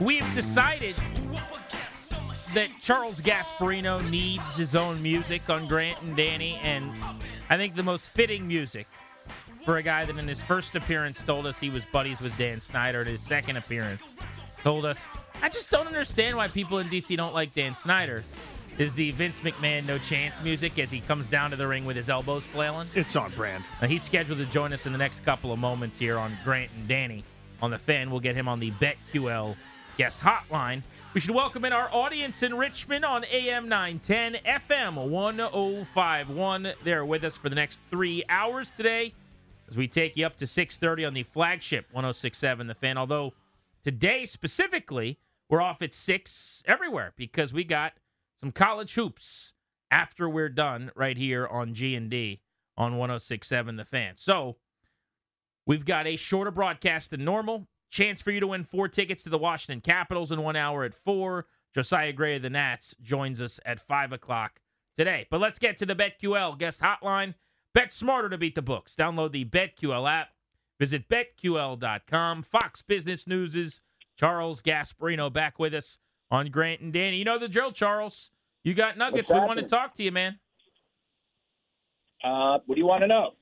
We've decided that Charles Gasparino needs his own music on Grant and Danny, and I think the most fitting music for a guy that in his first appearance told us he was buddies with Dan Snyder, and his second appearance told us, I just don't understand why people in DC don't like Dan Snyder. Is the Vince McMahon No Chance music as he comes down to the ring with his elbows flailing? It's on brand. Now, he's scheduled to join us in the next couple of moments here on Grant and Danny on the fan. We'll get him on the BetQL guest hotline. We should welcome in our audience in Richmond on AM 910, FM 1051. They're with us for the next three hours today as we take you up to 6.30 on the flagship 1067 The Fan. Although today specifically, we're off at 6 everywhere because we got some college hoops after we're done right here on G&D on 1067 The Fan. So we've got a shorter broadcast than normal. Chance for you to win four tickets to the Washington Capitals in one hour at four. Josiah Gray of the Nats joins us at five o'clock today. But let's get to the BetQL guest hotline. Bet smarter to beat the books. Download the BetQL app. Visit betql.com. Fox Business News' is Charles Gasparino back with us on Grant and Danny. You know the drill, Charles. You got nuggets. We want to talk to you, man. Uh, what do you want to know?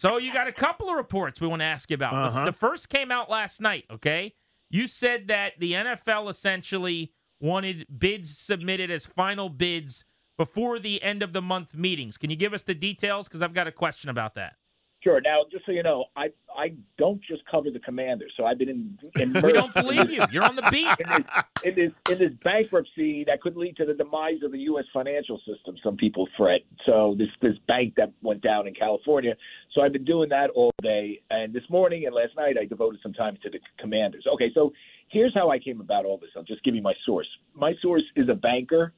So you got a couple of reports we want to ask you about. Uh-huh. The, the first came out last night. Okay, you said that the NFL essentially wanted bids submitted as final bids before the end of the month meetings. Can you give us the details? Because I've got a question about that. Sure. Now, just so you know, I I don't just cover the Commanders, so I've been in. in We don't believe you. You're on the beat. in this, in this in this bankruptcy that could lead to the demise of the U.S. financial system. Some people fret. So this this bank that went down in California. So I've been doing that all day, and this morning and last night I devoted some time to the Commanders. Okay, so here's how I came about all this. I'll just give you my source. My source is a banker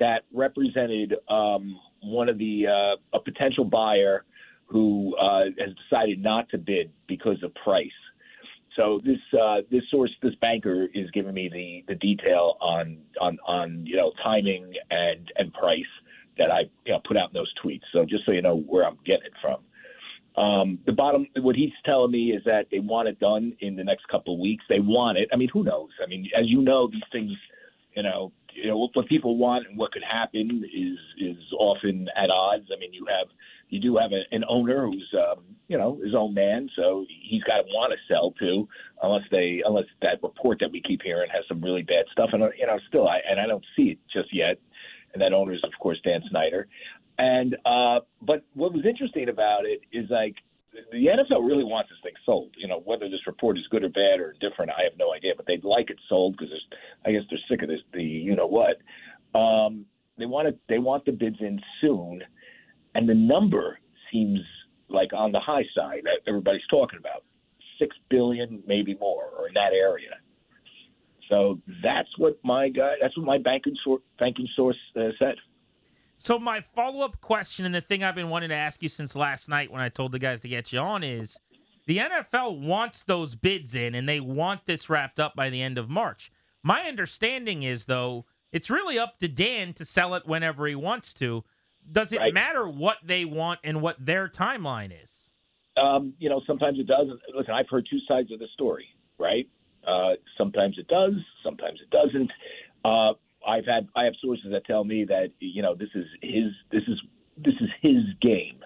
that represented um, one of the uh, a potential buyer who uh, has decided not to bid because of price. So this uh, this source, this banker, is giving me the, the detail on on on you know timing and and price that I you know put out in those tweets. So just so you know where I'm getting it from. Um, the bottom, what he's telling me is that they want it done in the next couple of weeks. They want it. I mean, who knows? I mean, as you know, these things, you know, you know what people want and what could happen is is often at odds. I mean, you have you do have a, an owner who's um, you know his own man, so he's got to want to sell too, unless they unless that report that we keep hearing has some really bad stuff. And you know, still, I and I don't see it just yet. And that owner is of course Dan Snyder. And uh, but what was interesting about it is like the NFL really wants this thing sold. You know, whether this report is good or bad or different, I have no idea. But they'd like it sold because I guess they're sick of this. The you know what? Um, they want it. They want the bids in soon, and the number seems like on the high side that everybody's talking about six billion, maybe more, or in that area. So that's what my guy. That's what my banking source, banking source uh, said. So my follow up question, and the thing I've been wanting to ask you since last night when I told the guys to get you on is, the NFL wants those bids in, and they want this wrapped up by the end of March. My understanding is though, it's really up to Dan to sell it whenever he wants to. Does it Right. matter what they want and what their timeline is? Um, you know, sometimes it does. Listen, I've heard two sides of the story, right? Uh, sometimes it does, sometimes it doesn't. Uh, I've had I have sources that tell me that you know this is his this is this is his game.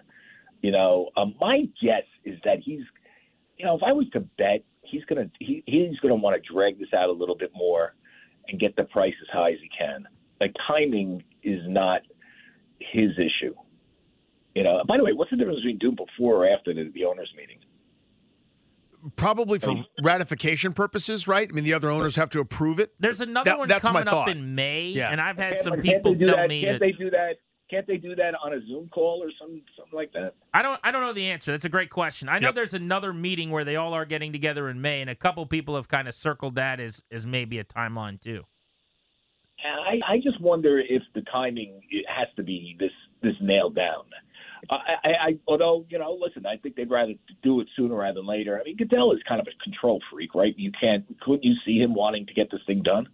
You know, um, my guess is that he's you know, if I was to bet, he's gonna he, he's gonna want to drag this out a little bit more and get the price as high as he can. Like timing is not his issue. You know. By the way, what's the difference between doing before or after the, the owners' meeting? Probably for ratification purposes, right? I mean, the other owners have to approve it. There's another That- one that's my coming up thought. in May, Yeah. and I've had some people tell that? me Can't that they do that? Can't they do that on a Zoom call or some something like that? I don't I don't know the answer. That's a great question. I know Yep. there's another meeting where they all are getting together in May, and a couple people have kind of circled that as as maybe a timeline too. I, I just wonder if the timing has to be this this nailed down. I, I, I although you know, listen, I think they'd rather do it sooner rather than later. I mean, Goodell is kind of a control freak, right? You can't couldn't you see him wanting to get this thing done?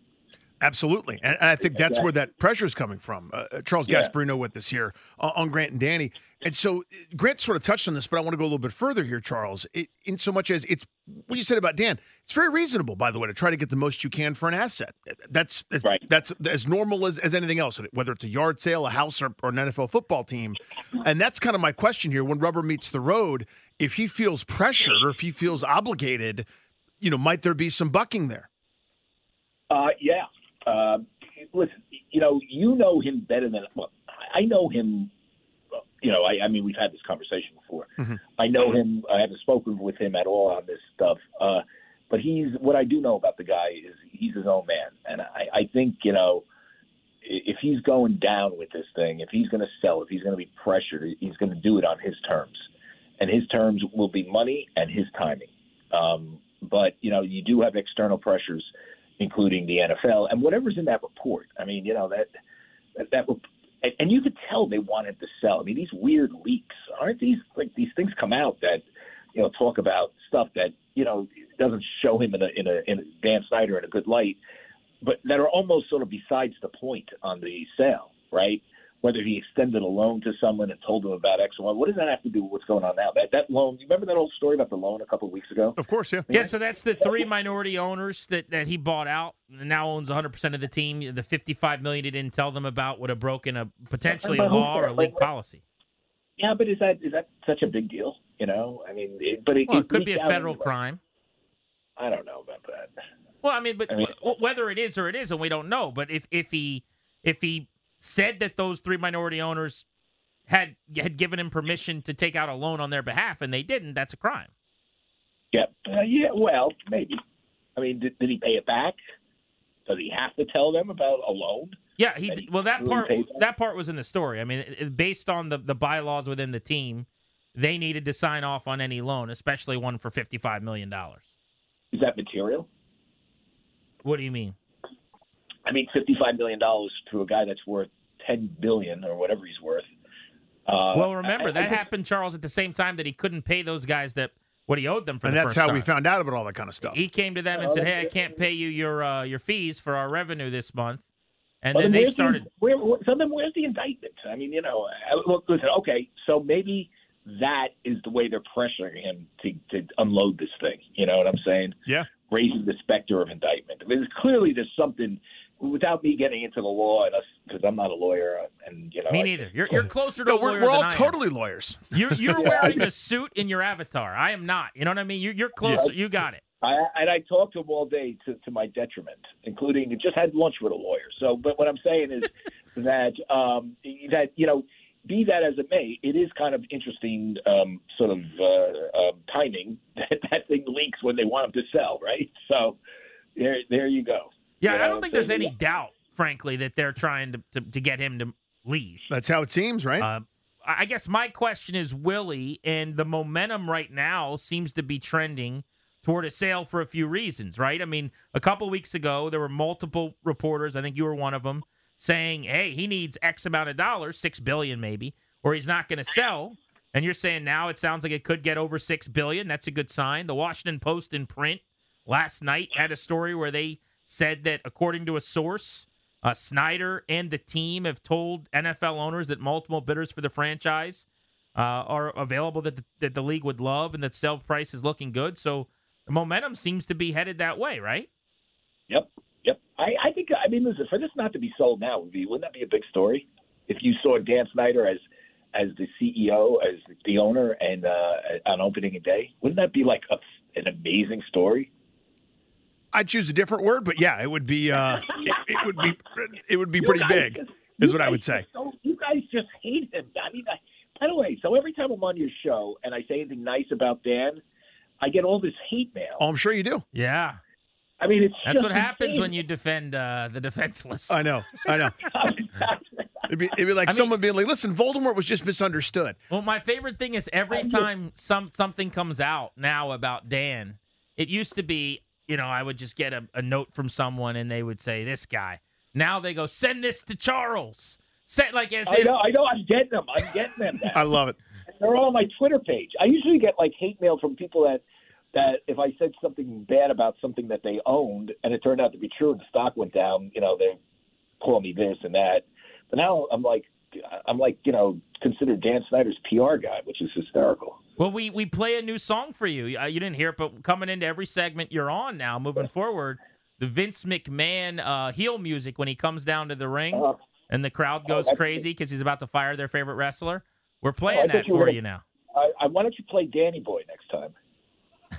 Absolutely, and, and I think that's where that pressure is coming from. Uh, uh, Charles Yeah. Gasparino with us here on, on Grant and Danny, and so uh, Grant sort of touched on this, but I want to go a little bit further here, Charles. It, in so much as it's what you said about Dan, it's very reasonable, by the way, to try to get the most you can for an asset. That's that's, Right. that's as normal as, as anything else, whether it's a yard sale, a house, or, or an NFL football team. And that's kind of my question here: when rubber meets the road, if he feels pressured or if he feels obligated, you know, might there be some bucking there? Uh, yeah. Uh, listen, you know, you know him better than well, I know him. You know, I, I mean, we've had this conversation before. Mhm. I know him. I haven't spoken with him at all on this stuff. Uh, but he's what I do know about the guy is he's his own man, and I, I think you know if he's going down with this thing, if he's going to sell, if he's going to be pressured, he's going to do it on his terms, and his terms will be money and his timing. Um, but you know, you do have external pressures including the NFL and whatever's in that report. I mean, you know that that, that and, and you could tell they wanted to sell. I mean, these weird leaks aren't these like these things come out that you know talk about stuff that you know doesn't show him in a in a in a Dan Snyder in a good light, but that are almost sort of besides the point on the sale, right? Whether he extended a loan to someone and told them about X and Y, what does that have to do with what's going on now? That that loan, you remember that old story about the loan a couple of weeks ago? Of course, yeah. Yeah, so that's the three minority owners that, that he bought out and now owns 100% of the team. The 55 million he didn't tell them about would have broken a potentially a law or a league policy. Yeah, but is that is that such a big deal? You know, I mean, it, but it, Well, it could be a federal anyway. crime. I don't know about that. Well, I mean, but I mean- w- whether it is or it isn't, we don't know. But if if he if he said that those three minority owners had had given him permission to take out a loan on their behalf and they didn't, that's a crime. Yeah, uh, yeah. Well, maybe. I mean, did, did he pay it back? Does he have to tell them about a loan? Yeah, he That he well that really part that? that part was in the story. I mean, based on the the bylaws within the team, they needed to sign off on any loan, especially one for 55 million dollars. Is that material? What do you mean? I mean, fifty-five million dollars to a guy that's worth ten billion or whatever he's worth. Uh, well, remember I- I that just- happened, Charles, at the same time that he couldn't pay those guys that what he owed them for and the that's first how time. we found out about all that kind of stuff. He came to them and Oh, said, "Hey, I can't pay you your uh, your fees for our revenue this month," and Well, then they where's the- started. where, where, so then, where's the indictment? I mean, you know, I- look, listen. Okay, so maybe that is the way they're pressuring him to to unload this thing. You know what I'm saying? Yeah. Raising the specter of indictment. I mean, clearly there's something. Without me getting into the law, and us, because I'm not a lawyer, uh, and you know, Me I- neither. You're you're closer to no, a we're, we're than all I am. totally lawyers. You're you're Yeah, wearing I- a suit in your avatar. I am not. You know what I mean? You're you're closer. You got it. I, and I talked to him all day to, to my detriment, including just had lunch with a lawyer. So, but what I'm saying is that um, that you know, be that as it may, it is kind of interesting, um, sort of uh, um timing that that thing leaks when they want them to sell, right? So, there, there you go. Yeah, You I don't think there's any doubt, frankly, that they're trying to to, to get him to leave. That's how it seems, right? Uh, I I guess my question is Willie, and the momentum right now seems to be trending toward a sale for a few reasons, right? I mean, a couple weeks ago, there were multiple reporters, I think you were one of them, saying, hey, he needs X amount of dollars, six billion maybe, or he's not going to sell. And you're saying now it sounds like it could get over six billion. That's a good sign. The Washington Post in print last night had a story where they said that according to a source, uh, Snyder and the team have told NFL owners that multiple bidders for the franchise uh, are available that the, that the league would love and that sell price is looking good. So the momentum seems to be headed that way, right? Yep, yep. I, I think. I mean, listen, for this not to be sold now would be wouldn't that be a big story? If you saw Dan Snyder as as the CEO, as the owner, and uh, on opening day? Wouldn't that be like a, an amazing story? I'd choose a different word, but yeah, it would be uh, it, it would be it would be You pretty big, just- is what I would say. just don't- you guys just hate him. I mean, I, by the way, so every time I'm on your show and I say anything nice about Dan, I get all this hate mail. Oh, I'm sure you do. Yeah. I mean, it's That's just what happens insane. when you defend uh, the defenseless. I know, I know. It'd be, it'd be like I mean- someone being like, "Listen, Voldemort was just misunderstood." Well, my favorite thing is every time some something comes out now about Dan. It used to be, you know, I would just get a, a note from someone and they would say, "This guy." Now they go, "Send this to Charles." Send like as I if know, I know, I'm getting them. I'm getting them. I love it. They're all on my Twitter page. I usually get like hate mail from people that that if I said something bad about something that they owned and it turned out to be true and the stock went down, you know, they call me this and that. But now I'm like, I'm like, you know, considered Dan Snyder's PR guy, which is hysterical. Well, we we play a new song for you. Uh, you didn't hear it, but coming into every segment you're on now, moving forward, the Vince McMahon uh, heel music when he comes down to the ring Uh, and the crowd goes that's- crazy because he's about to fire their favorite wrestler. We're playing thought that you for were- you now. I, I, why don't you play Danny Boy next time?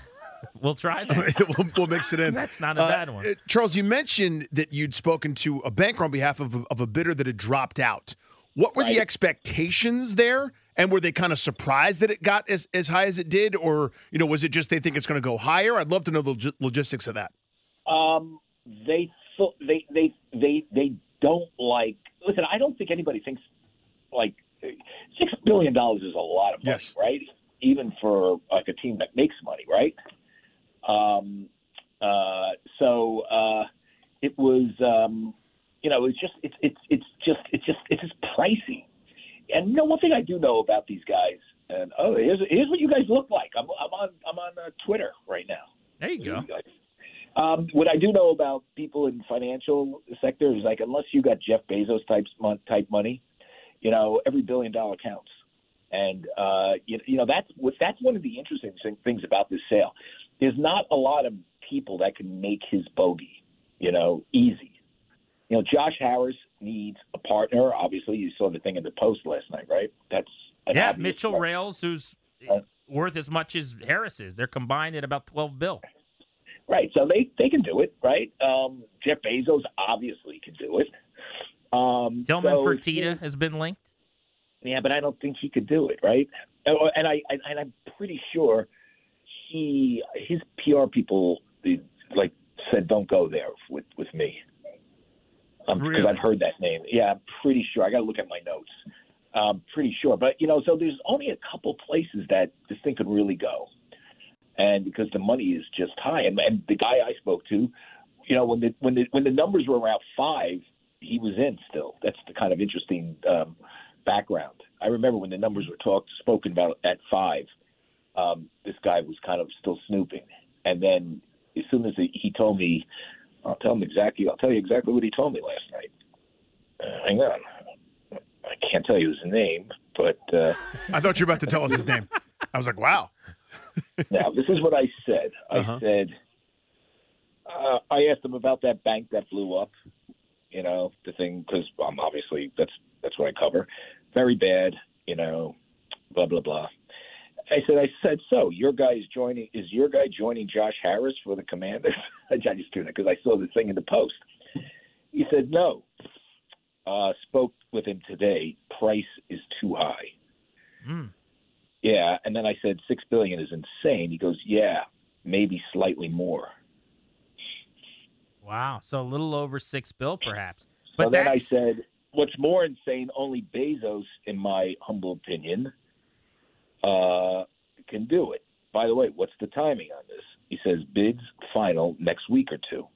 We'll try that. we'll, we'll mix it in. That's not a Uh, bad one. uh, Charles, you mentioned that you'd spoken to a banker on behalf of a, of a bidder that had dropped out. What were Right. the expectations there? And were they kind of surprised that it got as, as high as it did? Or, you know, was it just they think it's going to go higher? I'd love to know the log- logistics of that. Um, they thought they they they they don't like. Listen, I don't think anybody thinks like six billion dollars is a lot of money, Yes. right? Even for like a team that makes money, right? Um, uh, so uh, it was, um, you know, it's just it's it's it's just it's just it's just pricey. And you know, one thing I do know about these guys, and oh, here's here's what you guys look like. I'm I'm on I'm on uh, Twitter right now. There you go. Um, what I do know about people in financial sector is like unless you got Jeff Bezos type type money, you know every billion dollar counts, and uh, you, you know that's what that's one of the interesting things about this sale. There's not a lot of people that can make his bogey, you know, easy. You know, Josh Harris needs a partner. Obviously, you saw the thing in the post last night, right? That's Yeah, Mitchell part. Rales, who's Uh, worth as much as Harris is. They're combined at about twelve bill. Right. So they they can do it, right? Um, Jeff Bezos obviously can do it. Um, Tillman so- Fertitta has been linked. Yeah, but I don't think he could do it, right? Oh, And I and and I'm pretty sure he his PR people like said don't go there with with me. Um, because Really? I've heard that name. Yeah, I'm pretty sure. I got to look at my notes. Um, pretty sure, but you know, so there's only a couple places that this thing could really go, and because the money is just high, and, and the guy I spoke to, you know, when the when the when the numbers were around five, he was in still. That's the kind of interesting um, background. I remember when the numbers were talked spoken about at five, um, this guy was kind of still snooping, and then as soon as he told me, I'll tell him exactly. I'll tell you exactly what he told me last night. Uh, hang on, I can't tell you his name, but uh, I thought you were about to tell us his name. I was like, wow. now this is what I said. Uh-huh. I said, uh, I asked him about that bank that blew up. You know, the thing because um, obviously that's that's what I cover. Very bad. You know, blah blah blah. I said, I said, so your guy is joining. Is your guy joining Josh Harris for the Commanders? I just tuned it because I saw the thing in the post. He said no. Uh, spoke with him today. Price is too high. Hmm. Yeah, and then I said six billion is insane. He goes, yeah, maybe slightly more. Wow, so a little over six bill, perhaps. But so then I said, what's more insane? Only Bezos, in my humble opinion, uh, can do it. By the way, what's the timing on this? He says bids final next week or two.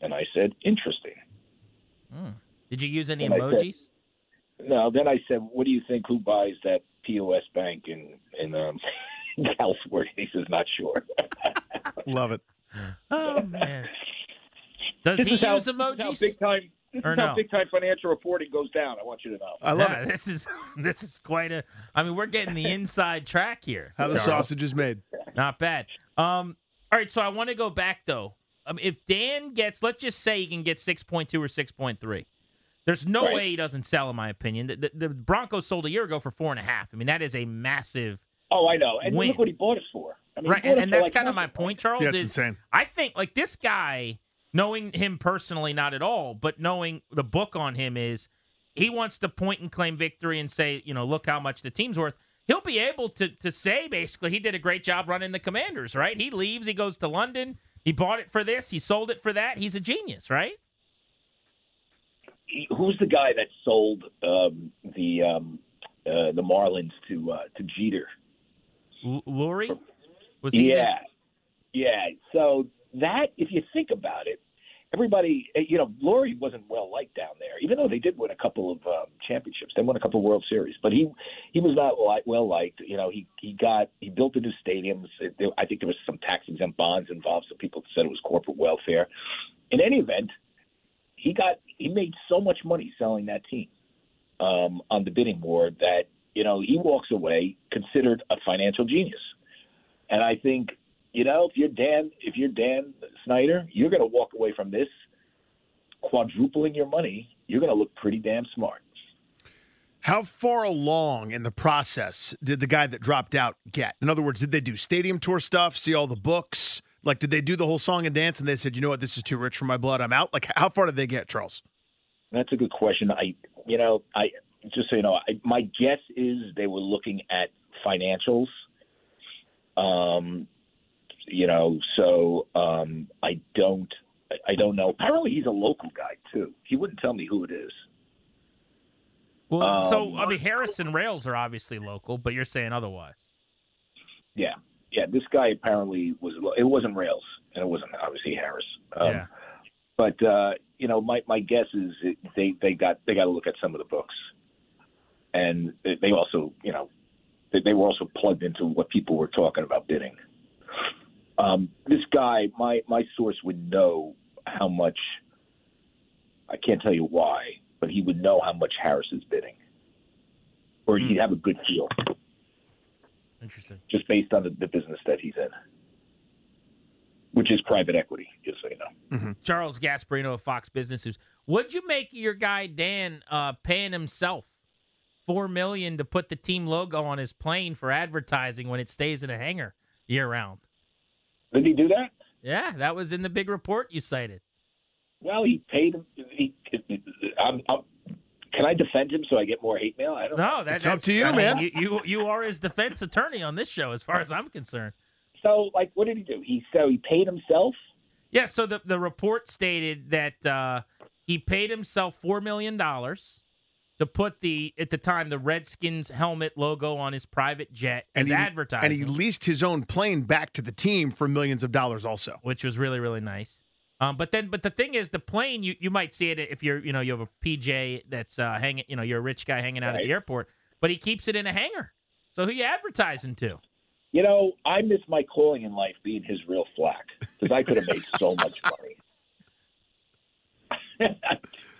And I said, interesting. Hmm. Did you use any And I said- emojis? No, then I said, what do you think? Who buys that POS bank in in um, California? He says, not sure. Love it. Oh man. Does This he is how- use this is how emojis? big time. This Or is how no? big time financial reporting goes down. I want you to know. I love Yeah, it. This is this is quite a. I mean, we're getting the inside track here. How the Charles. sausage is made. Not bad. Um. All right. So I want to go back though. Um, if Dan gets, let's just say he can get six point two or six point three, There's no Right. way he doesn't sell, in my opinion. The, the, the Broncos sold a year ago for four and a half. I mean, that is a massive Oh, I know. And Win. look what he bought it for. I mean, right, and, and that's like kind of my point. Charles. Yeah, it's is insane. I think like this guy, knowing him personally, not at all, but knowing the book on him is he wants to point and claim victory and say, you know, look how much the team's worth. He'll be able to to say basically he did a great job running the Commanders, right? He leaves, he goes to London, he bought it for this, he sold it for that. He's a genius, right? Who's the guy that sold um, the um, uh, the Marlins to uh, to Jeter? L- Loria was he? Yeah, yeah. So that, if you think about it, everybody, eh, you know, Loria wasn't well liked down there, even though they did win a couple of um, championships. They won a couple of World Series, but he he was not li- well liked. You know, he he got he built a new stadiums. I think there was some tax exempt bonds involved, so people said it was corporate welfare. In any event, he got he made so much money selling that team um, on the bidding war that you know he walks away considered a financial genius. And I think you know if you're Dan if you're Dan Snyder, you're going to walk away from this quadrupling your money. You're going to look pretty damn smart. How far along in the process did the guy that dropped out get? In other words, did they do stadium tour stuff, see all the books? Like, did they do the whole song and dance and they said, you know what, this is too rich for my blood, I'm out? Like, how far did they get, Charles? That's a good question. I, you know, I just so you know, I, my guess is they were looking at financials. Um, you know, so um, I don't, I- don't know. Apparently, he's a local guy too. He wouldn't tell me who it is. Well, so Um, I mean, Harris and Rales are obviously local, but you're saying otherwise. Yeah, yeah. This guy apparently was. It wasn't Rales, and it wasn't obviously Harris. Um, yeah. But uh, you know, my my guess is it, they they got they got to look at some of the books, and they they also you know they, they were also plugged into what people were talking about bidding. Um, this guy, my my source would know how much. I can't tell you why, but he would know how much Harris is bidding, or he'd have a good feel Interesting. just based on the, the business that he's in, which is private equity, just so you know. Charles Gasparino of Fox Business News. What'd you make your guy Dan uh, paying himself four million to put the team logo on his plane for advertising when it stays in a hangar year round? Did he do that? Yeah, that was in the big report you cited. Well, he paid him. He, I'm, I'm, can I defend him so I get more hate mail? I don't. know. No, that, It's up to you, I mean, man. You, you you are his defense attorney on this show, as far as I'm concerned. So, like, what did he do? He so he paid himself. Yeah, so the the report stated that uh, he paid himself four million dollars to put the at the time the Redskins helmet logo on his private jet as he, advertising, And he leased his own plane back to the team for millions of dollars also. which was really really nice. Um, but then, but the thing is, the plane you you might see it if you're you know you have a PJ that's uh, hanging you know you're a rich guy hanging out at the airport, but he keeps it in a hangar. So who you advertising to? You know, I miss my calling in life being his real flack because I could have made so much money.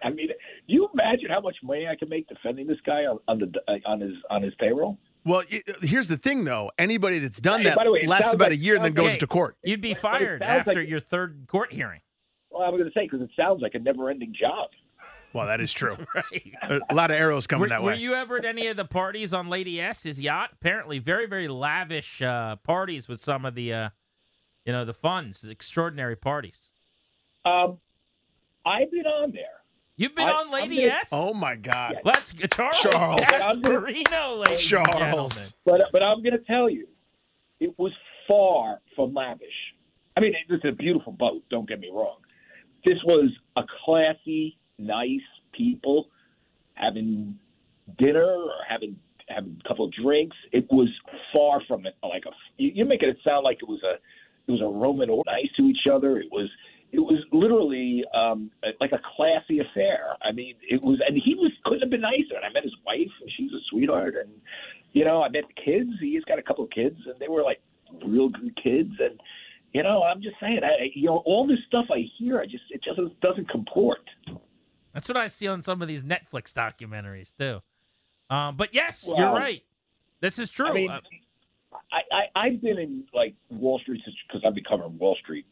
I mean, do you imagine how much money I can make defending this guy on, on the uh, on his on his payroll? Well, it, here's the thing, though. Anybody that's done Hey, that by the way, lasts about like- a year and then goes like- to court. You'd be fired after like- your third court hearing, Well, I was going to say because it sounds like a never-ending job. Well, that is true. right? a lot of arrows coming Were, that way. were you ever at any of the parties on Lady S's yacht? Apparently, very very lavish uh, parties with some of the, uh, you know, the funds, extraordinary parties. Um, I've been on there. You've been I- on I'm Lady gonna- S. oh my God, Let's Charles, Charles. Gasparino, ladies and gentlemen. Charles. But but I'm going to tell you, it was far from lavish. I mean, it was a beautiful boat. Don't get me wrong. This was a classy, nice people having dinner or having having a couple of drinks. It was far from it like a. you- You're making it sound like it was a it was a Roman or nice to each other. It was it was literally um, like a classy affair. I mean, it was, and he was couldn't have been nicer. And I met his wife, and she's a sweetheart. And you know, I met the kids. He's got a couple of kids, and they were like real good kids. And you know, I'm just saying, I, you know, all this stuff I hear, I just it just doesn't comport. That's what I see on some of these Netflix documentaries too. Um, but yes, you're right. This is true. I mean, Uh, I, I I've been in like Wall Street because I've been covering Wall Street.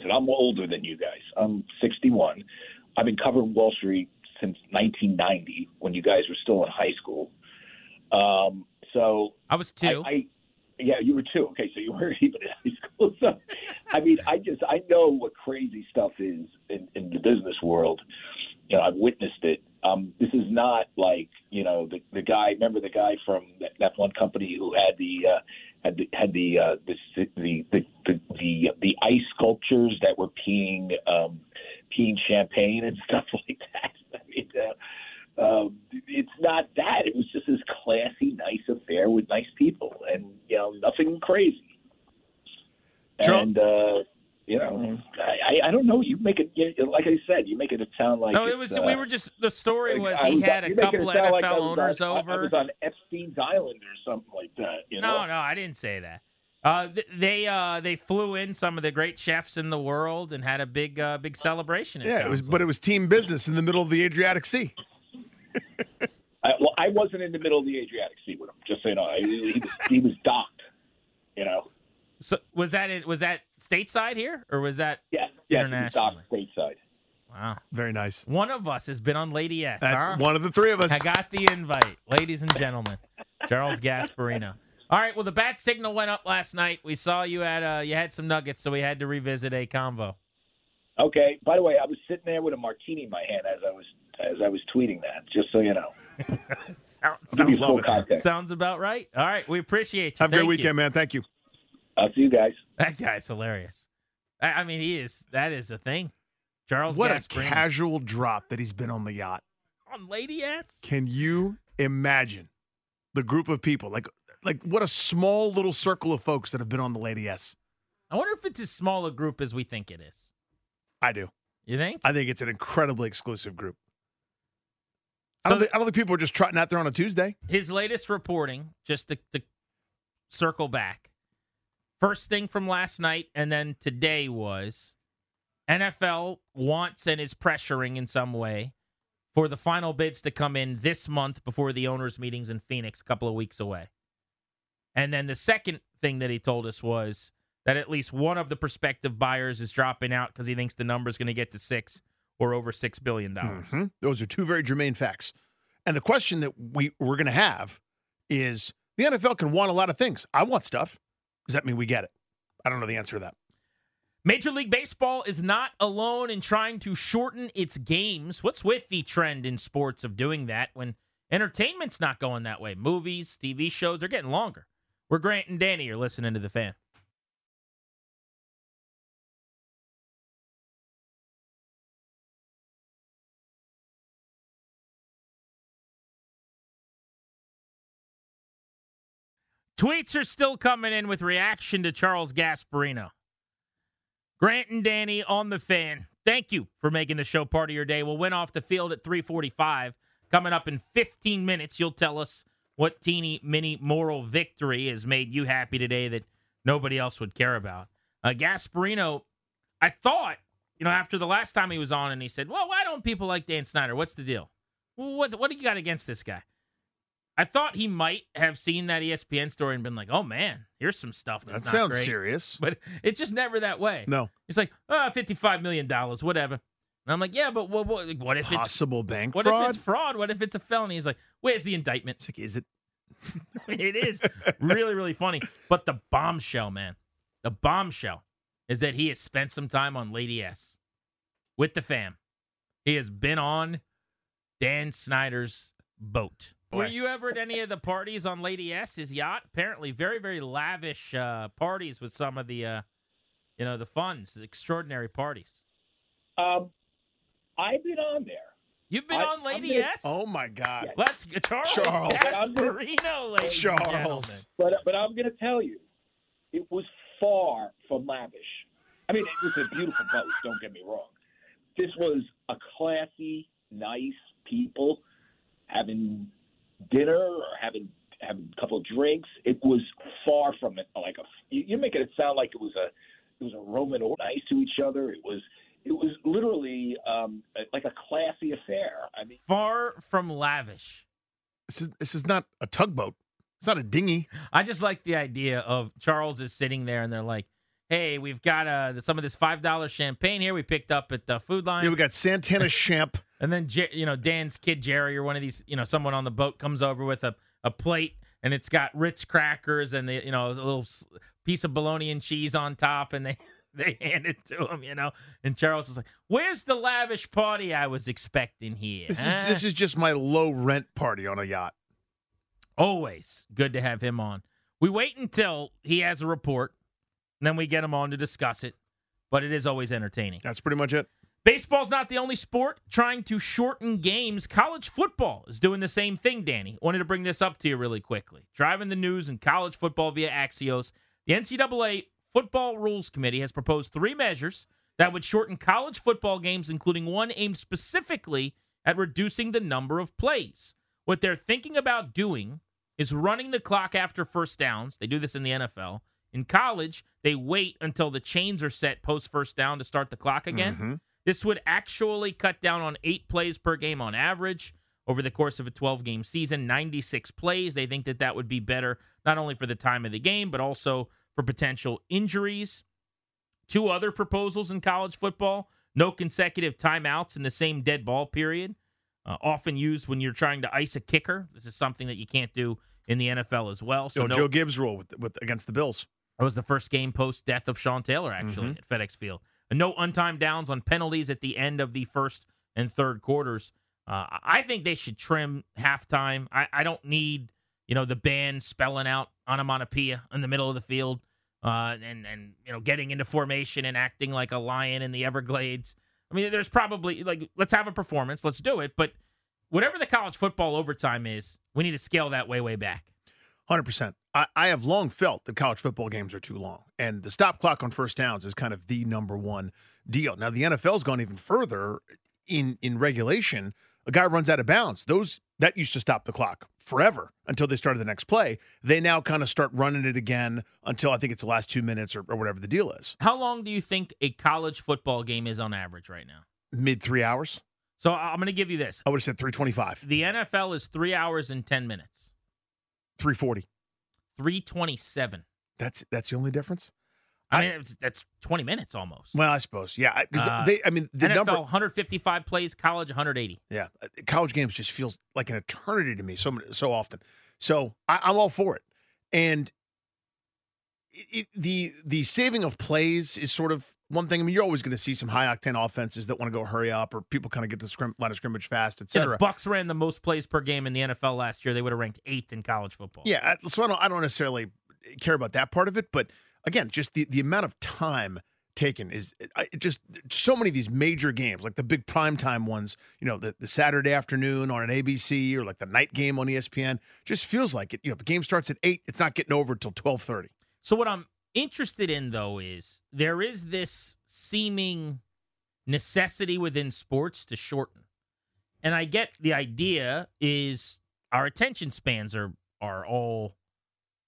Listen, I'm older than you guys. I'm 61. I've been covering Wall Street since 1990 when you guys were still in high school. Um, so I was two. I, I yeah, you were two. Okay, so you weren't even in high school. So, I mean, I just I know what crazy stuff is in, in the business world. You know, I've witnessed it. Um, this is not like you know the the guy. Remember the guy from that, that one company who had the uh, had the had the, uh, the, the the the the ice sculptures that were peeing um, peeing champagne and stuff like that. I mean. Uh, um, it's not that. It was just this classy, nice affair with nice people, and you know, nothing crazy. Charles- And uh, you know, I, I don't know. You make it you- like I said. You make it sound like no, it was. uh, we were just. The story was he was- had you a couple like NFL I was owners on, I- I over. was on Epstein's Island or something like that. You know? No, no, I didn't say that. Uh, th- they uh, they flew in some of the great chefs in the world and had a big uh, big celebration. Yeah, it was, sounds but it was team business in the middle of the Adriatic Sea. I, well, I wasn't in the middle of the Adriatic Sea with him. Just so you know, I, he was he was docked. You know, So was that it? Was that stateside here or was that? yeah, yeah, he was docked stateside. Wow, Very nice. one of us has been on Lady S. That- huh? One of the three of us. I got the invite, ladies and gentlemen. Charles Gasparino. All right. Well, the bat signal went up last night. We saw you had uh, you had some nuggets, so we had to revisit a convo. Okay. By the way, I was sitting there with a martini in my hand as I was as I was tweeting that. Just so you know, Sounds, I'll give you sounds, full context. sounds about right. All right. We appreciate you. Have a great Thank you. weekend, man. Thank you. I'll see you guys. That guy's hilarious. I, I mean, he is. That is a thing. Charles What a casual drop that he's been on the yacht. on Lady S. Can you imagine the group of people? Like, like what a small little circle of folks that have been on the Lady S. I wonder if it's as small a group as we think it is. I do. You think? I think it's an incredibly exclusive group. I So don't, think, I don't think people are just trotting out there on a Tuesday. his latest reporting, just to, to circle back, first thing from last night and then today was NFL wants and is pressuring in some way for the final bids to come in this month before the owners' meetings in Phoenix, a couple of weeks away. And then the second thing that he told us was that at least one of the prospective buyers is dropping out because he thinks the number is going to get to six or over six billion dollars. Mhm. Those are two very germane facts. And the question that we, we're going to have is the NFL can want a lot of things. I want stuff. Does that mean we get it? I don't know the answer to that. Major League Baseball is not alone in trying to shorten its games. What's with the trend in sports of doing that when entertainment's not going that way? Movies, TV shows, they're getting longer. We're Grant and Danny. You're listening to the fan. Tweets are still coming in with reaction to Charles Gasparino. Grant and Danny on the fan. Thank you for making the show part of your day. We'll win off the field at 345. Coming up in 15 minutes, you'll tell us what teeny mini moral victory has made you happy today that nobody else would care about. Uh, Gasparino, I thought, you know, after the last time he was on and he said, well, why don't people like Dan Snyder? What's the deal? What, what do you got against this guy? I thought he might have seen that ESPN story and been like, "Oh man, here's some stuff that's That sounds great." serious. But it's just never that way. No. It's like, ah, fifty-five million dollars, whatever. And I'm like, yeah, but what, what, what if it's Possible bank what fraud? if it's fraud? What if it's a felony? He's like, where's the indictment? It's like, is it? it is really, really funny. But the bombshell, man, the bombshell is that he has spent some time on Lady S with the fam. He has been on Dan Snyder's boat. Were you ever at any of the parties on Lady S's yacht? Apparently, very, very lavish uh, parties with some of the, uh, you know, the funds, extraordinary parties. Um, I've been on there. You've been I- on I'm Lady gonna- S. Oh my God. Let's Charles, Charles. Gasparino, ladies and gentlemen. Charles. But but I'm going to tell you, it was far from lavish. I mean, it was a beautiful boat. Don't get me wrong. This was a classy, nice people having dinner or having having a couple of drinks. It was far from it like a. you- You're making it sound like it was a it was a Roman or nice to each other. It was it was literally um, like a classy affair. I mean. Far from lavish. This is this is not a tugboat. It's not a dinghy. I just like the idea of Charles is sitting there and they're like, "Hey, we've got uh, some of this five dollar champagne here we picked up at the Food Lion. Yeah, we got Santana Champ And then you know Dan's kid Jerry or one of these you know someone on the boat comes over with a, a plate and it's got Ritz crackers and the you know a little piece of bologna and cheese on top and they they hand it to him you know and Charles was like where's the lavish party I was expecting here This huh?" is this is just my low rent party on a yacht. always good to have him on we wait until he has a report and then we get him on to discuss it but it is always entertaining That's pretty much it. Baseball's not the only sport trying to shorten games. College football is doing the same thing, Danny. Wanted to bring this up to you really quickly. Driving the news in college football via Axios, the NCAA Football Rules Committee has proposed three measures that would shorten college football games, including one aimed specifically at reducing the number of plays. What they're thinking about doing is running the clock after first downs. They do this in the NFL. In college, they wait until the chains are set post first down to start the clock again. Mhm. This would actually cut down on eight plays per game on average over the course of a 12 game season, 96 plays. They think that that would be better, not only for the time of the game, but also for potential injuries. Two other proposals in college football no consecutive timeouts in the same dead ball period, uh, often used when you're trying to ice a kicker. This is something that you can't do in the NFL as well. So, no, Joe Gibbs rule with, with against the Bills. that was the first game post death of Sean Taylor, actually, at FedEx Field. And no untimed downs on penalties at the end of the first and third quarters. Uh, I think they should trim halftime. I, I don't need, you know, the band spelling out onomatopoeia in the middle of the field uh, and, and, you know, getting into formation and acting like a lion in the Everglades. I mean, there's probably, like, let's have a performance. Let's do it. But whatever the college football overtime is, we need to scale that way, way back. Hundred percent. I, I have long felt that college football games are too long, and the stop clock on first downs is kind of the number one deal. Now the NFL's gone even further in in regulation. A guy runs out of bounds; those that used to stop the clock forever until they started the next play. They now kind of start running it again until I think it's the last two minutes or, or whatever the deal is. How long do you think a college football game is on average right now? Mid three hours. So I'm going to give you this. I would have said three twenty five, The NFL is three hours and 10 minutes, three forty. 327. That's that's the only difference. I, I- mean, it's, that's 20 minutes almost. Well, I suppose, yeah. Uh, they, I mean, the NFL, number 155 plays, college, 180. Yeah, uh, college games just feels like an eternity to me so so often. So I, I'm all for it, and it, it, the the saving of plays is sort of one thing. I mean, you're always going to see some high octane offenses that want to go hurry up, or people kind of get the scrim, line of scrimmage fast, etc. the Bucs ran the most plays per game in the NFL last year. They would have ranked eighth in college football. Yeah, so I don't I don't necessarily care about that part of it, but again, just the the amount of time taken is I- just so many of these major games, like the big primetime ones, you know, the, the Saturday afternoon on an ABC or like the night game on ESPN, just feels like it. You know, if the game starts at eight, it's not getting over until twelve thirty. So what I'm interested in though is there is this seeming necessity within sports to shorten. And I get the idea is our attention spans are are all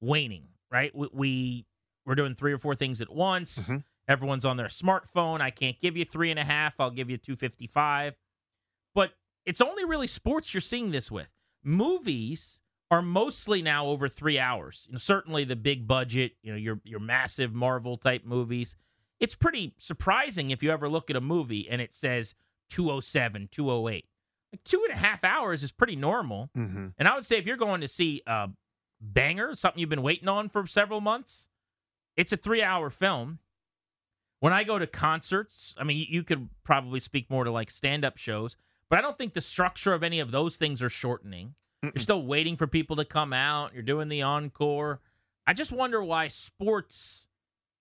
waning, right? We, we we're doing three or four things at once. Mhm. Everyone's on their smartphone. I can't give you three and a half. I'll give you two fifty five. But it's only really sports you're seeing this with. Movies are mostly now over three hours. You know, certainly the big budget, you know, your your massive Marvel type movies. It's pretty surprising if you ever look at a movie and it says 207, 208. Like two and a half hours is pretty normal. Mm-hmm. And I would say if you're going to see a banger, something you've been waiting on for several months, it's a three hour film. When I go to concerts, I mean, you- could probably speak more to like stand up shows, but I don't think the structure of any of those things are shortening. You're still waiting for people to come out. You're doing the encore. I just wonder why sports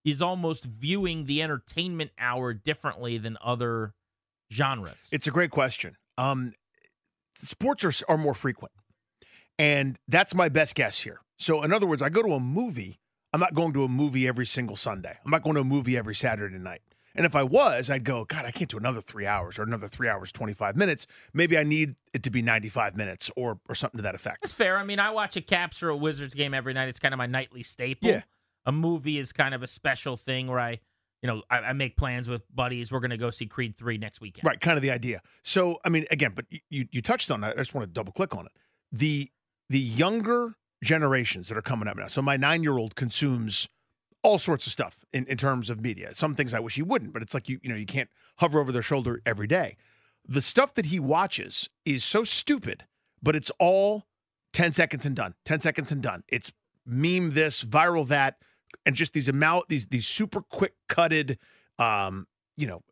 is almost viewing the entertainment hour differently than other genres. It's a great question. Um, sports are are more frequent, and that's my best guess here. So, in other words, I go to a movie. I'm not going to a movie every single Sunday. I'm not going to a movie every Saturday night. And if I was, I'd go, God, I can't do another three hours or another three hours, 25 minutes. Maybe I need it to be 95 minutes or or something to that effect. That's fair. I mean, I watch a Caps or a Wizards game every night. It's kind of my nightly staple. Yeah. A movie is kind of a special thing where I, you know, I, I make plans with buddies. We're going to go see Creed 3 next weekend. Right, kind of the idea. So, I mean, again, but you you touched on that. I just want to double click on it. The the younger generations that are coming up now. So, my nine year old consumes all sorts of stuff in, in terms of media. Some things I wish he wouldn't, but it's like you you know you can't hover over their shoulder every day. the stuff that he watches is so stupid, but it's all 10 seconds and done. 10 seconds and done. It's meme this, viral that, and just these amount these these super quick cutted um, you know,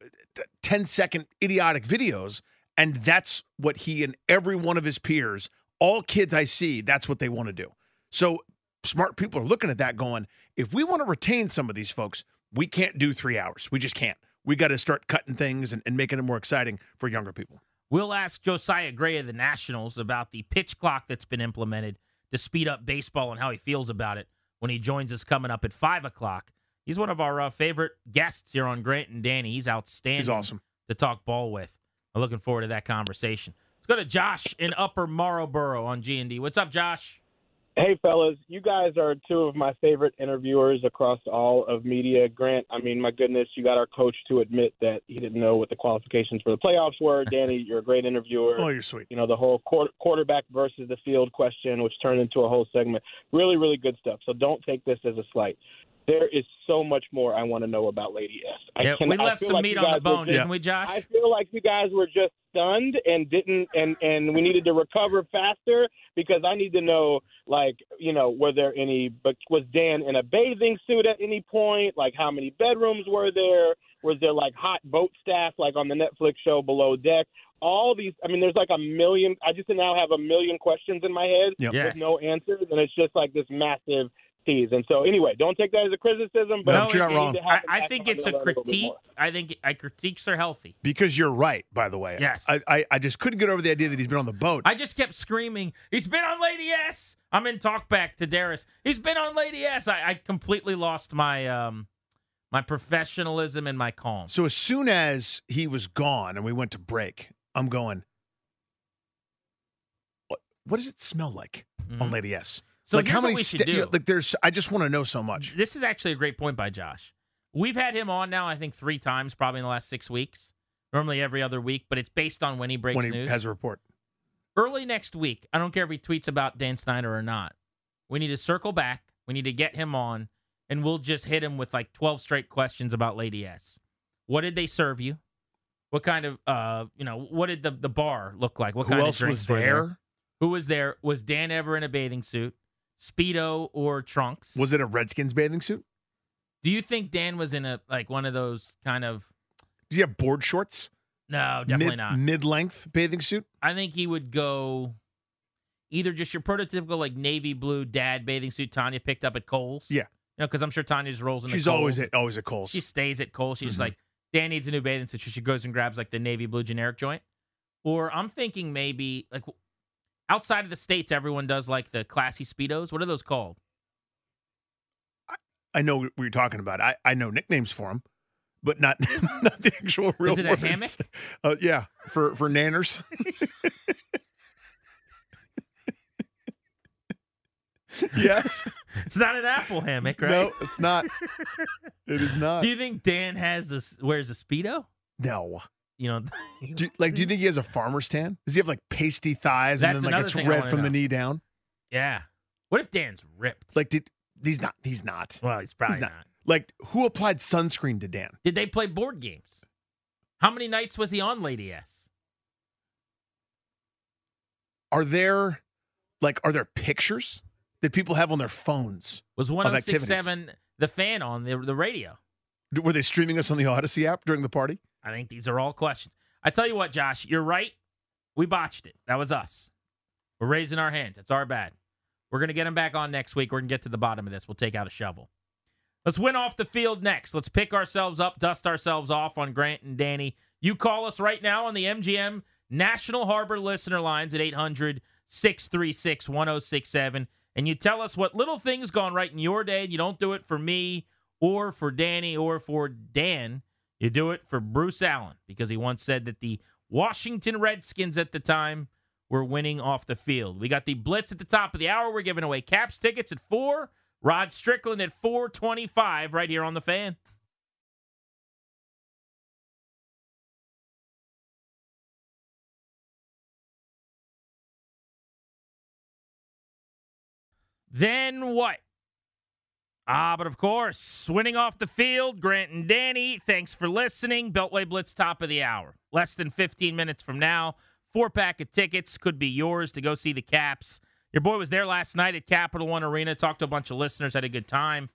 10 second idiotic videos and that's what he and every one of his peers, all kids I see, that's what they want to do. So smart people are looking at that going, if we want to retain some of these folks, we can't do three hours. We just can't. We got to start cutting things and, and making it more exciting for younger people. We'll ask Josiah Gray of the Nationals about the pitch clock that's been implemented to speed up baseball and how he feels about it when he joins us coming up at 5 o'clock. He's one of our uh, favorite guests here on Grant and Danny. He's outstanding. He's awesome to talk ball with. I'm looking forward to that conversation. Let's go to Josh in Upper Marlboro on G and D. What's up, Josh? Hey, fellas, you guys are two of my favorite interviewers across all of media. Grant, I mean, my goodness, you got our coach to admit that he didn't know what the qualifications for the playoffs were. Danny, you're a great interviewer. Oh, you're sweet. You know, the whole quarterback versus the field question, which turned into a whole segment. Really, really good stuff. So don't take this as a slight there is so much more I want to know about Lady S. I yeah, can, we left some like meat on the bone, just, didn't we, Josh? I feel like you guys were just stunned and didn't, and and we needed to recover faster because I need to know, like, you know, were there any? But was Dan in a bathing suit at any point? Like, how many bedrooms were there? Was there like hot boat staff, like on the Netflix show Below Deck? all these i mean there's like a million i just now have a million questions in my head yep. yes. with no answers and it's just like this massive and so, anyway, don't take that as a criticism. But no, you're not wrong. I, I think it's a critique. A I think I critiques are healthy because you're right. By the way, yes. I, I, I just couldn't get over the idea that he's been on the boat. I just kept screaming, "He's been on Lady S." I'm in talkback to Darius. He's been on Lady S. I, I completely lost my um my professionalism and my calm. So as soon as he was gone and we went to break, I'm going. What what does it smell like mm-hmm. on Lady S? So like how many you know, like there's I just want to know so much. This is actually a great point by Josh. We've had him on now I think 3 times probably in the last 6 weeks. Normally every other week, but it's based on when he breaks when he news. has a report. Early next week, I don't care if he tweets about Dan Snyder or not. We need to circle back. We need to get him on and we'll just hit him with like 12 straight questions about Lady S. What did they serve you? What kind of uh, you know, what did the the bar look like? What Who kind else of drinks was there? there? Who was there? Was Dan ever in a bathing suit? Speedo or trunks. Was it a Redskins bathing suit? Do you think Dan was in a like one of those kind of? Does he have board shorts? No, definitely Mid, not. Mid-length bathing suit. I think he would go either just your prototypical like navy blue dad bathing suit Tanya picked up at Kohl's. Yeah, you know, because I'm sure Tanya just rolls in. She's always at always at Kohl's. She stays at Kohl's. She's mm-hmm. like, Dan needs a new bathing suit. So she goes and grabs like the navy blue generic joint. Or I'm thinking maybe like Outside of the states, everyone does like the classy speedos. What are those called? I, I know what you're talking about. I, I know nicknames for them, but not not the actual real. Is it words. a hammock? Uh, yeah, for for nanners. yes. It's not an apple hammock, right? No, it's not. It is not. Do you think Dan has a wears a speedo? No you know. do, like, do you think he has a farmer's tan? Does he have like pasty thighs That's and then like it's red from the knee down? Yeah. What if Dan's ripped? Like, did he's not? He's not. Well, he's probably he's not. not. Like, who applied sunscreen to Dan? Did they play board games? How many nights was he on Lady S? Are there, like, are there pictures that people have on their phones? Was one of oh six seven the fan on the the radio? Were they streaming us on the Audacy app during the party? I think these are all questions. I tell you what, Josh, you're right. We botched it. That was us. We're raising our hands. It's our bad. We're going to get him back on next week. We're going to get to the bottom of this. We'll take out a shovel. Let's win off the field next. Let's pick ourselves up, dust ourselves off on Grant and Danny. You call us right now on the MGM National Harbor listener lines at 800 636 1067. And you tell us what little things gone right in your day. You don't do it for me or for Danny or for Dan. You do it for Bruce Allen because he once said that the Washington Redskins at the time were winning off the field. We got the blitz at the top of the hour. We're giving away caps tickets at 4, Rod Strickland at 425 right here on the fan. Then what? Ah, but of course, winning off the field, Grant and Danny, thanks for listening. Beltway Blitz top of the hour. Less than 15 minutes from now, four pack of tickets could be yours to go see the Caps. Your boy was there last night at Capital One Arena, talked to a bunch of listeners, had a good time.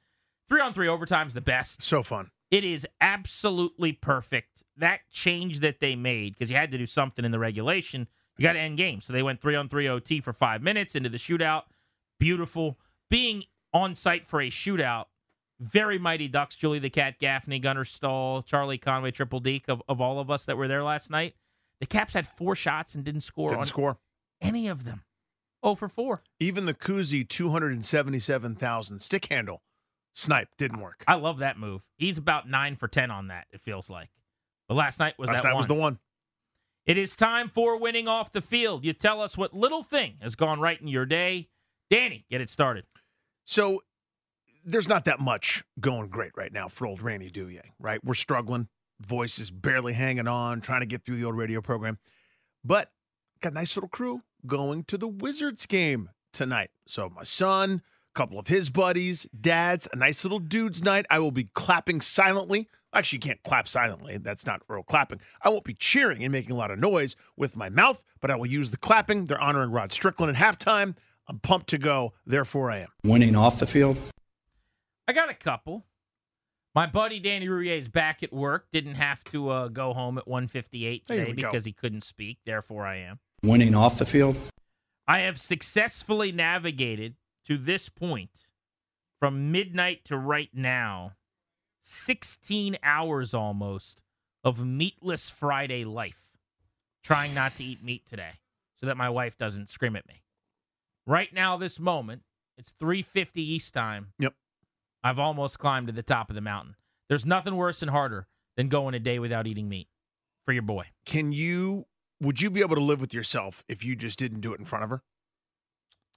Three on three overtime's the best. So fun. It is absolutely perfect. That change that they made, because you had to do something in the regulation, you got to end game. So they went three on three OT for five minutes into the shootout. Beautiful. Being on site for a shootout, very mighty Ducks, Julie the Cat Gaffney, Gunnar Stahl, Charlie Conway, Triple Deke of, of all of us that were there last night. The Caps had four shots and didn't score Didn't score. any of them. Oh for 4. Even the Kuzi 277,000 stick handle snipe didn't work. I love that move. He's about 9 for 10 on that, it feels like. But last night was Last that night one. was the one. It is time for winning off the field. You tell us what little thing has gone right in your day. Danny, get it started. So there's not that much going great right now for old Danny Rouhier, right? We're struggling. Voice is barely hanging on, trying to get through the old radio program. But got a nice little crew going to the Wizards game tonight. So my son, a couple of his buddies, dads, a nice little dudes night. I will be clapping silently. Actually, you can't clap silently. That's not real clapping. I won't be cheering and making a lot of noise with my mouth, but I will use the clapping. They're honoring Rod Strickland at halftime. I'm pumped to go. Therefore, I am. winning off the field. I got a couple. My buddy Danny Rouhier is back at work. Didn't have to uh, go home at 158 today we go. because he couldn't speak. Therefore, I am. Winning off the field. I have successfully navigated to this point from midnight to right now 16 hours almost of meatless Friday life. Trying not to eat meat today so that my wife doesn't scream at me. Right now, this moment, it's 3:50 East time. Yep. I've almost climbed to the top of the mountain. There's nothing worse and harder than going a day without eating meat for your boy. can you would you be able to live with yourself if you just didn't do it in front of her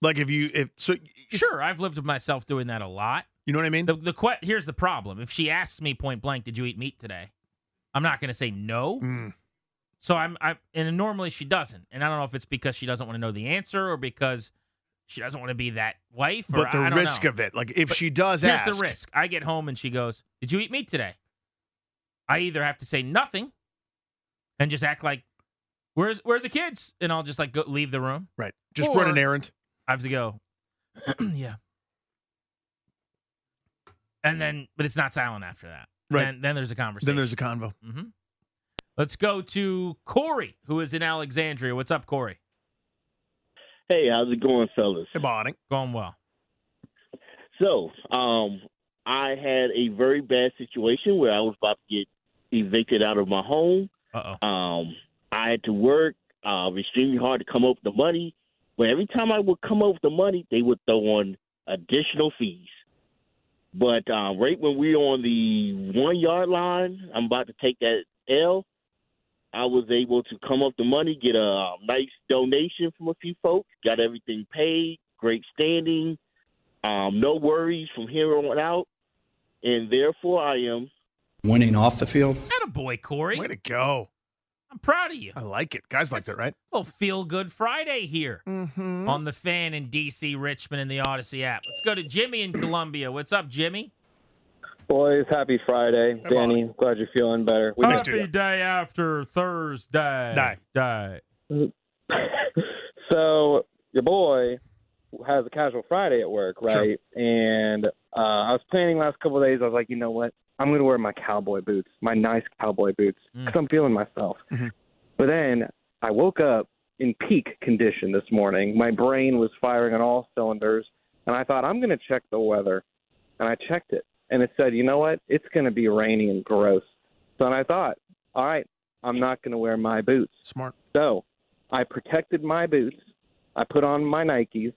like if you if so if- Sure, I've lived with myself doing that a lot. you know what i mean The the que- here's the problem. If she asks me point blank, "Did you eat meat today?" I'm not going to say no. Mm, So I'm I and normally she doesn't. And I don't know if it's because she doesn't want to know the answer or because she doesn't want to be that wife or but the I risk know. of it like if But she does Here's ask the risk. I get home and she goes, "Did you eat meat today?" I either have to say nothing and just act like where's where are the kids and I'll just like go leave the room. right just run an errand I have to go. yeah. And then, but it's not silent after that. Right. Then, then there's a conversation. then there's a convo Mm-hmm. Let's go to Corey, who is in Alexandria. What's up, Corey? Hey, how's it going, fellas? hey Bonnie. Going well. So, um, I had a very bad situation where I was about to get evicted out of my home. Uh oh. Um, I had to work uh, extremely hard to come up with the money, but every time I would come up with the money, they would throw on additional fees. But uh, right when we're on the one yard line, I'm about to take that L. I was able to come up with the money, get a um, nice donation from a few folks, got everything paid, great standing, um, no worries from here on out, and therefore I am Winning off the field. a boy, Corey. way to go I'm proud of you. i like it guys like that right A little feel good Friday here mm-hmm. on the fan in DC, Richmond, and the Audacy app. Let's go to Jimmy in Columbia. What's up, Jimmy? Boys, happy Friday. Hey, Danny, glad you're feeling better. We Thanks, dude. day after Thursday. Die. Day. so your boy has a casual Friday at work, Sure. right? And uh, I was planning last couple of days. I was like, you know what? I'm going to wear my cowboy boots, my nice cowboy boots, Mm. because I'm feeling myself. Mhm. But then I woke up in peak condition this morning. My brain was firing on all cylinders, and I thought I'm going to check the weather. And I checked it, and it said, you know what? It's going to be rainy and gross. So then I thought, all right, I'm not going to wear my boots. smart So I protected my boots. I put on my Nikes,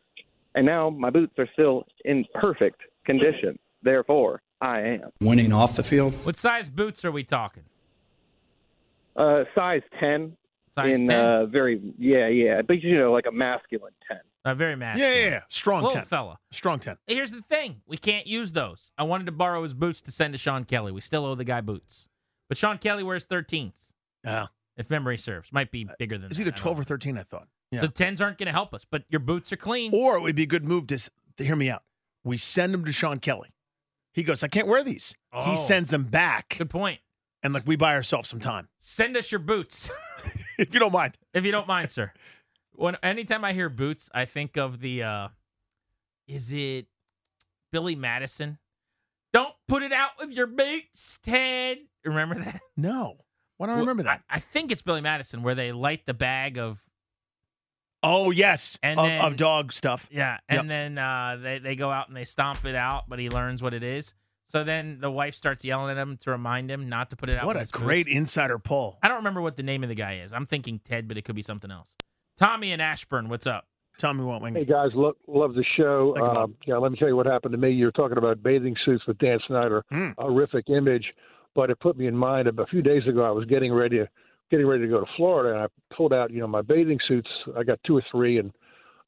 and now my boots are still in perfect condition. Therefore, I am. Winning off the field. What size boots are we talking? Uh, size 10 Size in 10? uh very yeah yeah but you know like a masculine 10 Uh, very yeah, masculine. yeah yeah strong Little 10 fella. strong 10 Here's the thing: we can't use those. I wanted to borrow his boots to send to Sean Kelly. We still owe the guy boots, but Sean Kelly wears 13s, yeah if memory serves. Might be bigger than it's that, either 12 or 13 i thought yeah So tens aren't going to help us, but your boots are clean. or it would be a good move to, to hear me out we send him to sean kelly He goes, I can't wear these. Oh. He sends them back, Good point. and like we buy ourselves some time, Send us your boots. if you don't mind. if you don't mind, sir. When anytime I hear boots, I think of the uh is it Billy Madison? Don't put it out with your boots, Ted. Remember that? No, why don't I remember that? I, I think it's Billy Madison where they light the bag of oh yes, And of, then- of dog stuff. yeah, and Yep. then uh they, they go out and they stomp it out, but he learns what it is. So then the wife starts yelling at him to remind him not to put it out. What a his boots. great insider pull. I don't remember what the name of the guy is. I'm thinking Ted, but it could be something else. Tommy and Ashburn, what's up? Tommy me what wing. Hey guys, lo- love the show. Thank. Um, yeah, let me tell you what happened to me. You're talking about bathing suits with Dan Snyder. Hmm. Horrific image, but it put me in mind of a few days ago. I was getting ready to getting ready to go to Florida, and I pulled out, you know, my bathing suits. I got two or three, and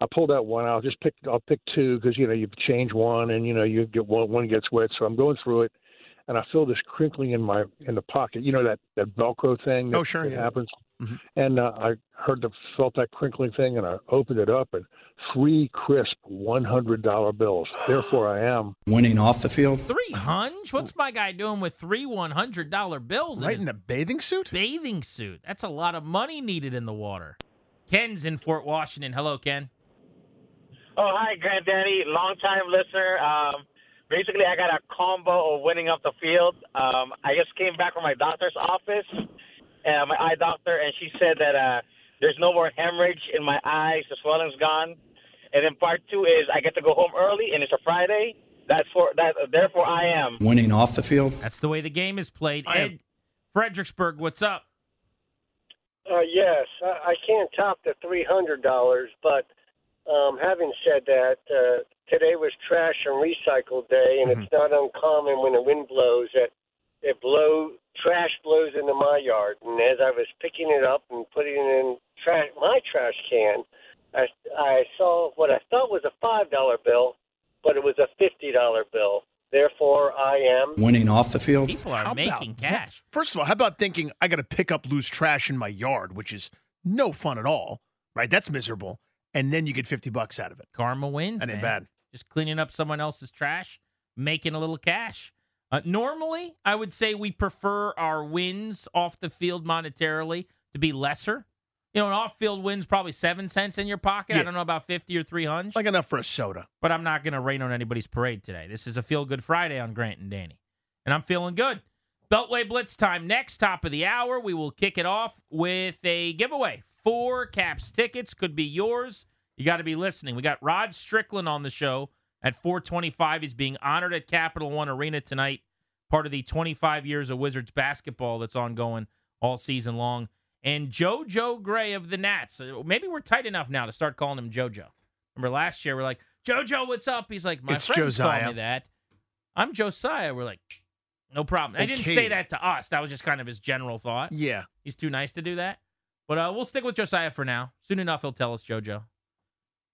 I pulled out one. I'll just pick. I'll pick two because you know you change one, and you know you get one. One gets wet, so I'm going through it, and I feel this crinkling in my in the pocket. You know that that Velcro thing. That, Oh, sure, that yeah. happens. Mhm. And uh, I heard the felt that crinkling thing, and I opened it up, and three crisp one hundred dollar bills. Therefore, I am Winning off the field. Three hunch? What's my guy doing with three one hundred dollar bills Right in in his the bathing suit. bathing suit? That's a lot of money needed in the water. Ken's in Fort Washington. Hello, Ken. Oh, hi, Grant Long time listener. Um, basically, I got a combo of winning off the field. Um, I just came back from my doctor's office, uh, my eye doctor, and she said that uh, there's no more hemorrhage in my eyes. The swelling's gone. And then part two is I get to go home early, and it's a Friday. That's for that. Therefore, I am. Winning off the field. That's the way the game is played. I am- Fredericksburg, what's up? Uh, yes, I, I can't top the three hundred dollars. But um, having said that, uh, today was trash and recycle day, and it's not uncommon when the wind blows that it blow trash blows into my yard. And as I was picking it up and putting it in trash, my trash can, I, I saw what I thought was a five dollar bill, but it was a fifty dollar bill. Therefore, I am Winning off the field. People are How making about- cash. First of all, how about thinking I got to pick up loose trash in my yard, which is no fun at all, right? That's miserable. And then you get 50 bucks out of it. Karma wins. That ain't man. bad. Just cleaning up someone else's trash, making a little cash. Uh, normally, I would say we prefer our wins off the field monetarily to be lesser. You know, an off-field win's probably seven cents in your pocket. I don't know about fifty or three hundred, Like enough for a soda. but I'm not going to rain on anybody's parade today. This is a feel-good Friday on Grant and Danny, and I'm feeling good. Beltway Blitz time next, top of the hour. We will kick it off with a giveaway. Four Caps tickets could be yours. You got to be listening. We got Rod Strickland on the show at 425. He's being honored at Capital One Arena tonight, part of the 25 years of Wizards basketball that's ongoing all season long. And JoJo Gray of the Nats. Uh, Maybe we're tight enough now to start calling him JoJo. Remember last year, we're like, JoJo, what's up? He's like, my It's friends call me that. I'm Josiah. We're like, no problem. I didn't say that to us. That was just kind of his general thought. Yeah. He's too nice to do that. But uh, we'll stick with Josiah for now. Soon enough, he'll tell us JoJo.